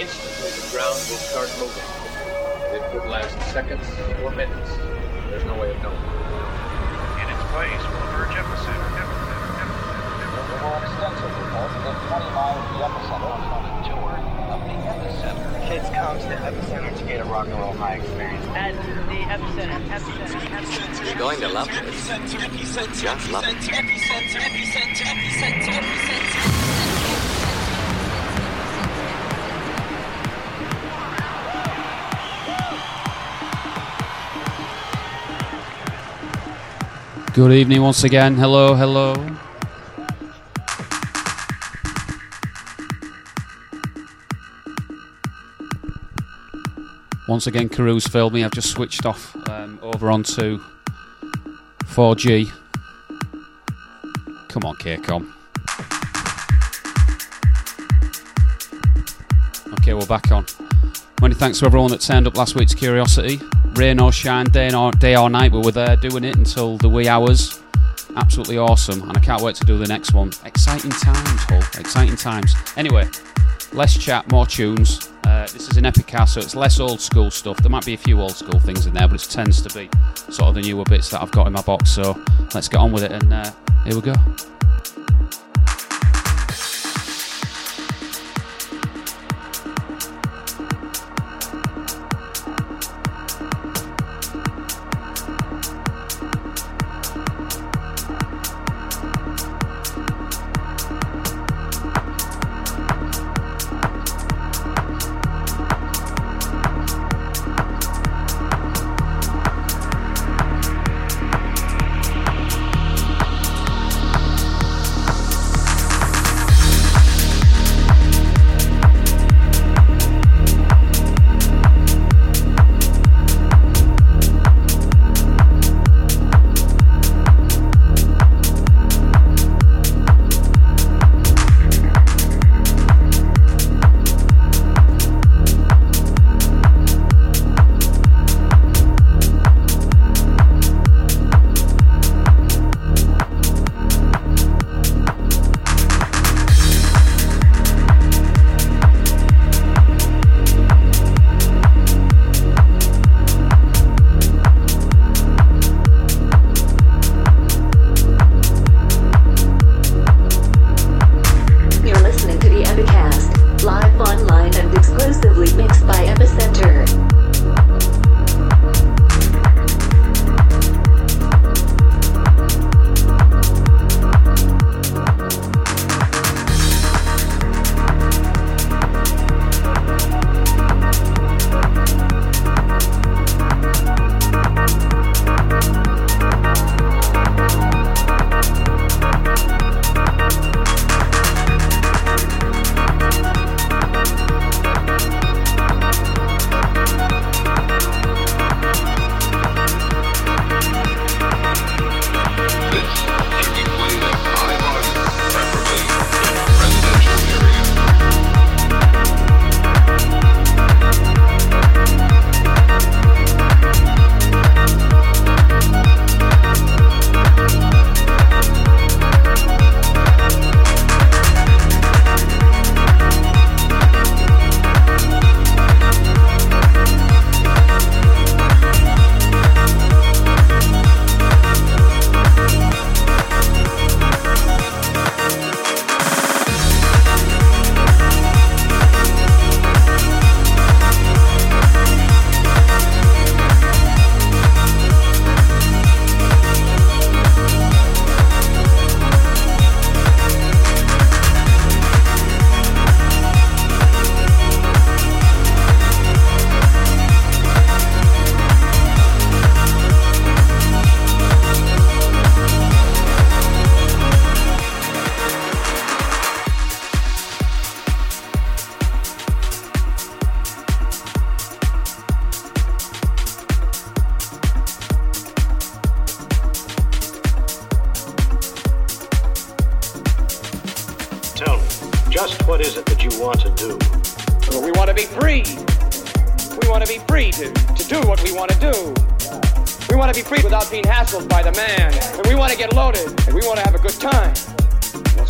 instantly the ground will start moving. It could last seconds or minutes. There's no way of knowing. In its place will emerge epicenter. The more extensive report that 20 miles the epicenter tour of the epicenter. Kids come to the epicenter to get a rock and roll high experience. At the epicenter, epicenter, epicenter. You're going to love this. Just love it. Good evening once again. Hello, hello. Once again, Karoo's failed me. I've just switched off um, over onto 4G. Come on, KCOM. Okay, we're back on. Many thanks to everyone that turned up last week's Curiosity. Rain or shine, day or, day or night, we were there doing it until the wee hours. Absolutely awesome, and I can't wait to do the next one. Exciting times, Hull. Exciting times. Anyway, less chat, more tunes. Uh, this is an Epicast, so it's less old school stuff. There might be a few old school things in there, but it tends to be sort of the newer bits that I've got in my box. So let's get on with it, and uh, here we go.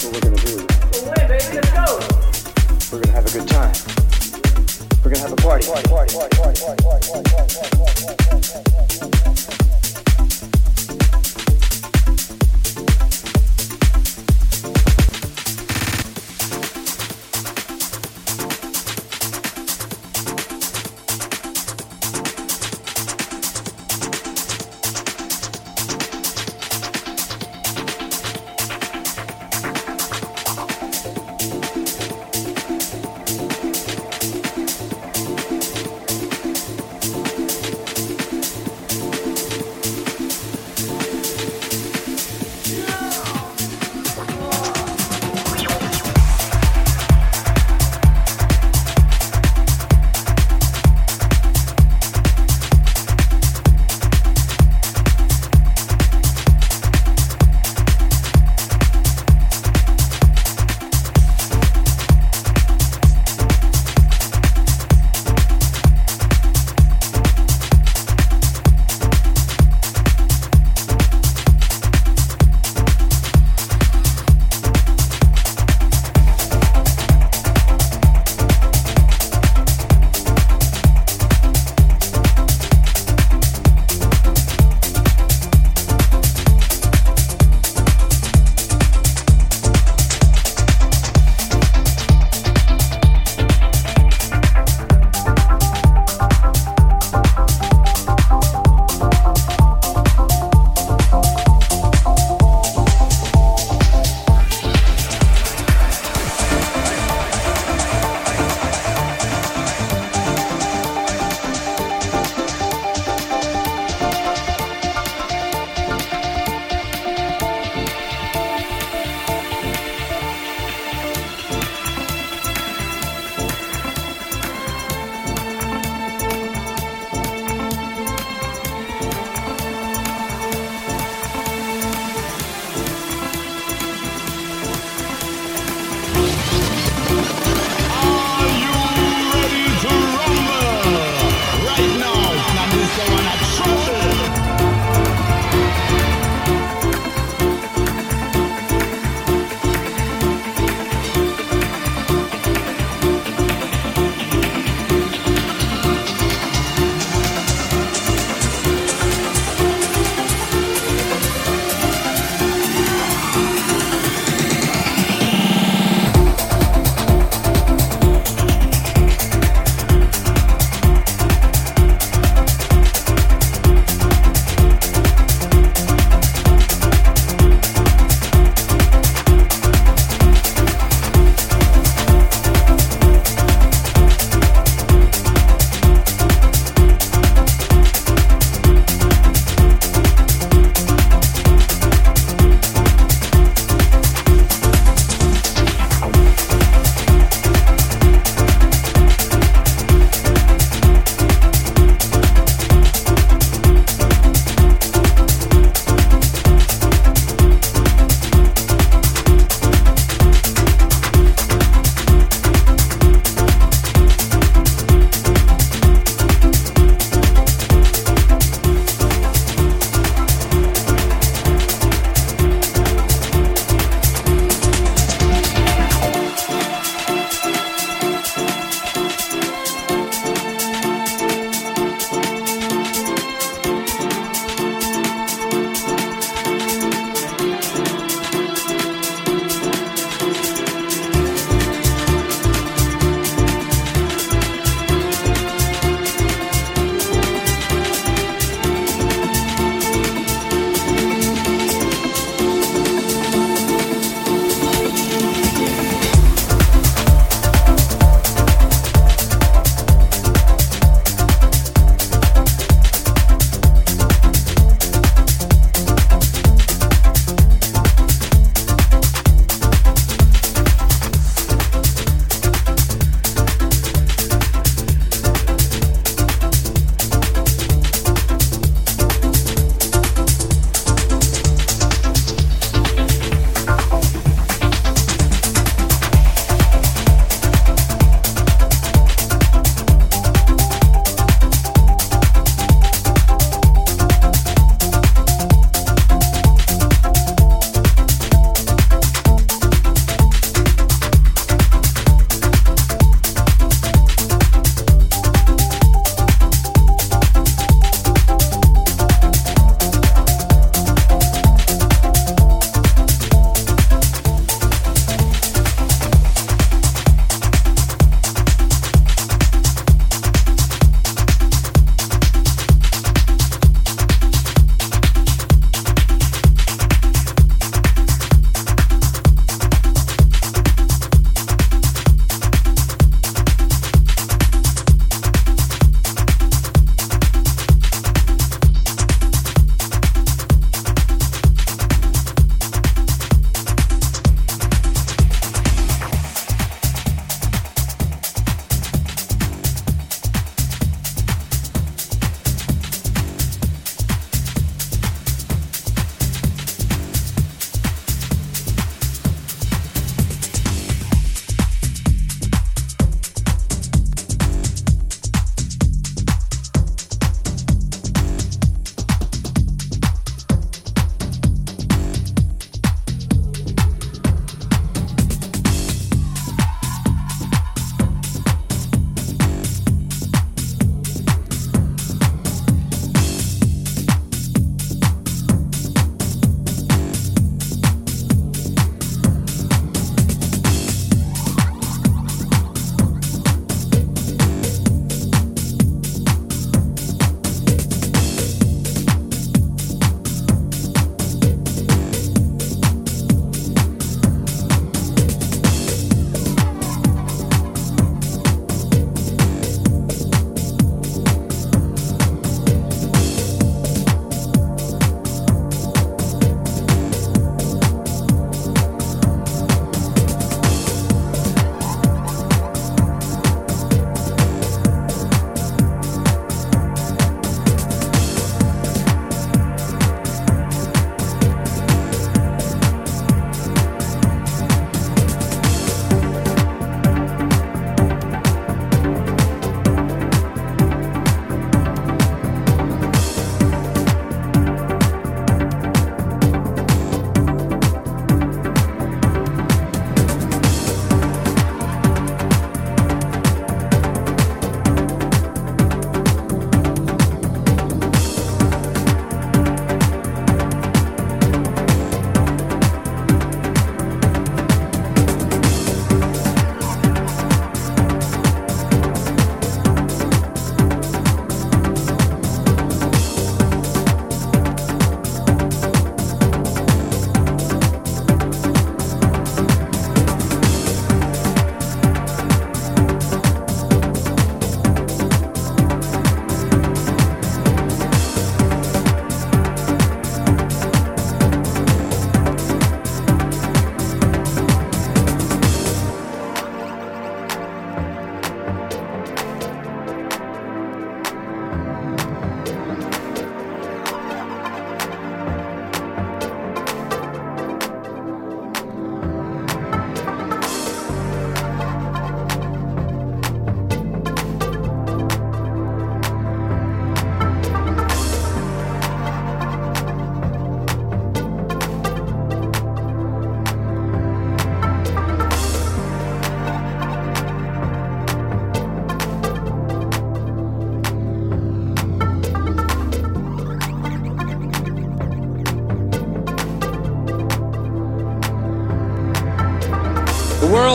we're gonna have a good time. We're gonna have a party.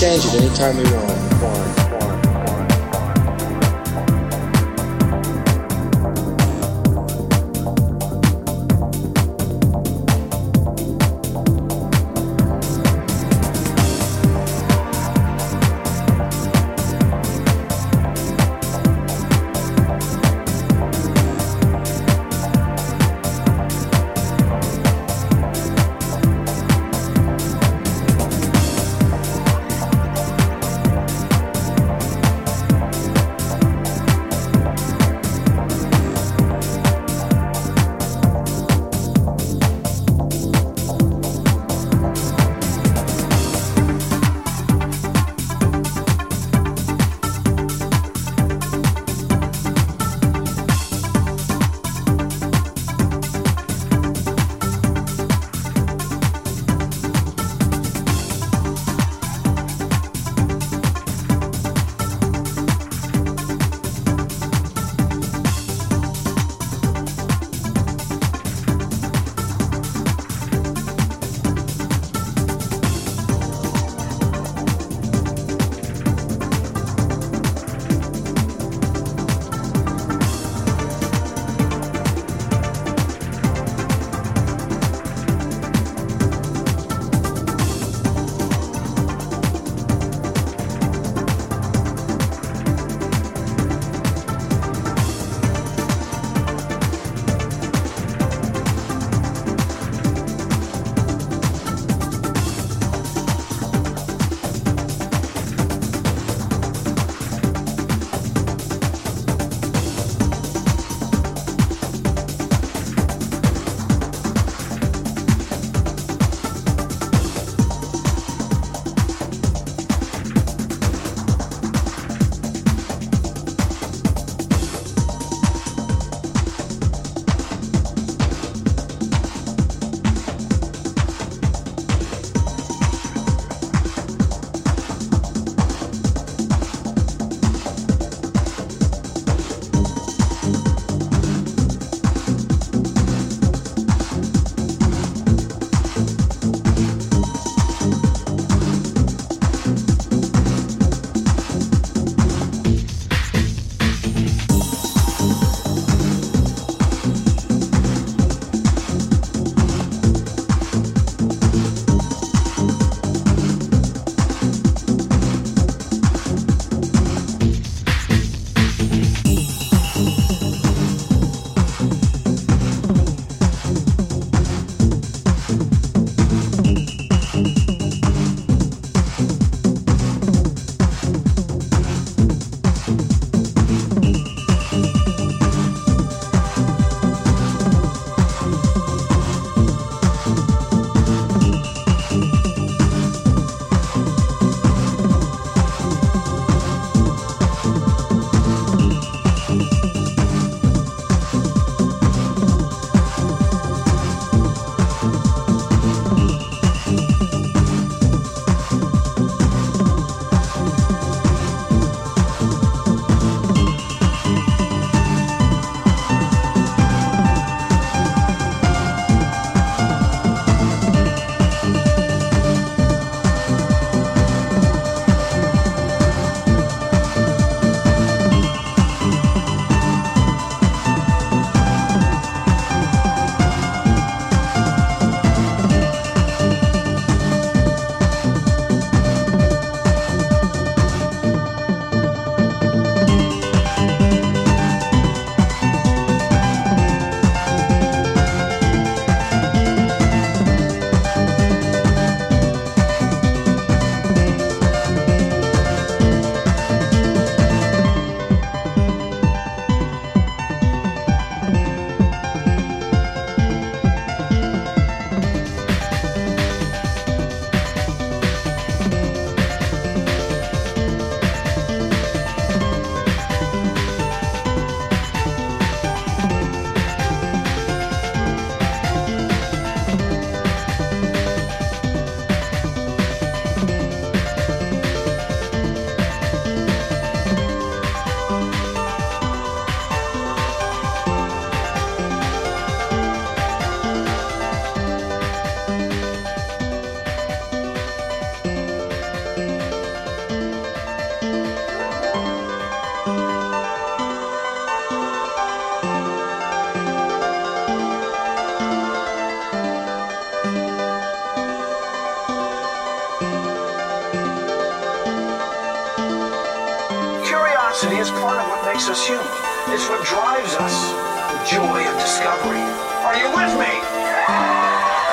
Change it anytime we want,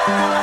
me?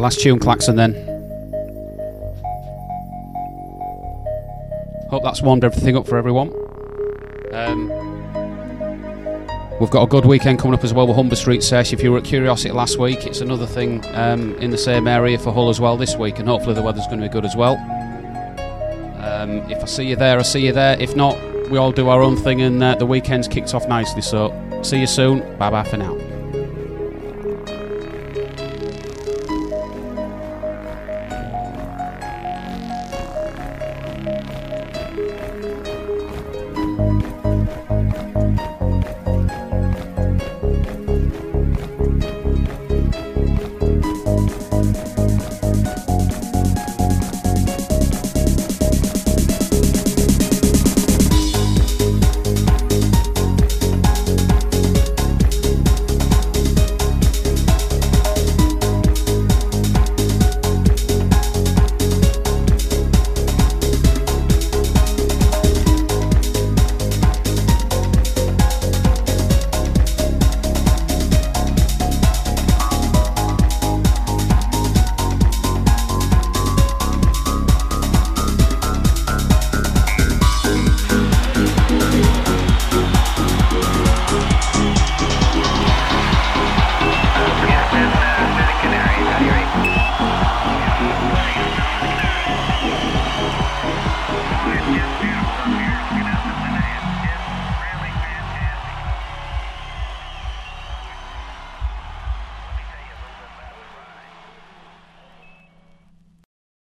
Last tune, Klaxon then. Hope that's warmed everything up for everyone. Um, we've got a good weekend coming up as well with Humber Street Sesh. If you were at Curiosity last week, it's another thing um, in the same area for Hull as well this week, and hopefully the weather's going to be good as well. Um, if I see you there, I see you there. If not, we all do our own thing, and uh, the weekend's kicked off nicely. So, see you soon. Bye bye for now.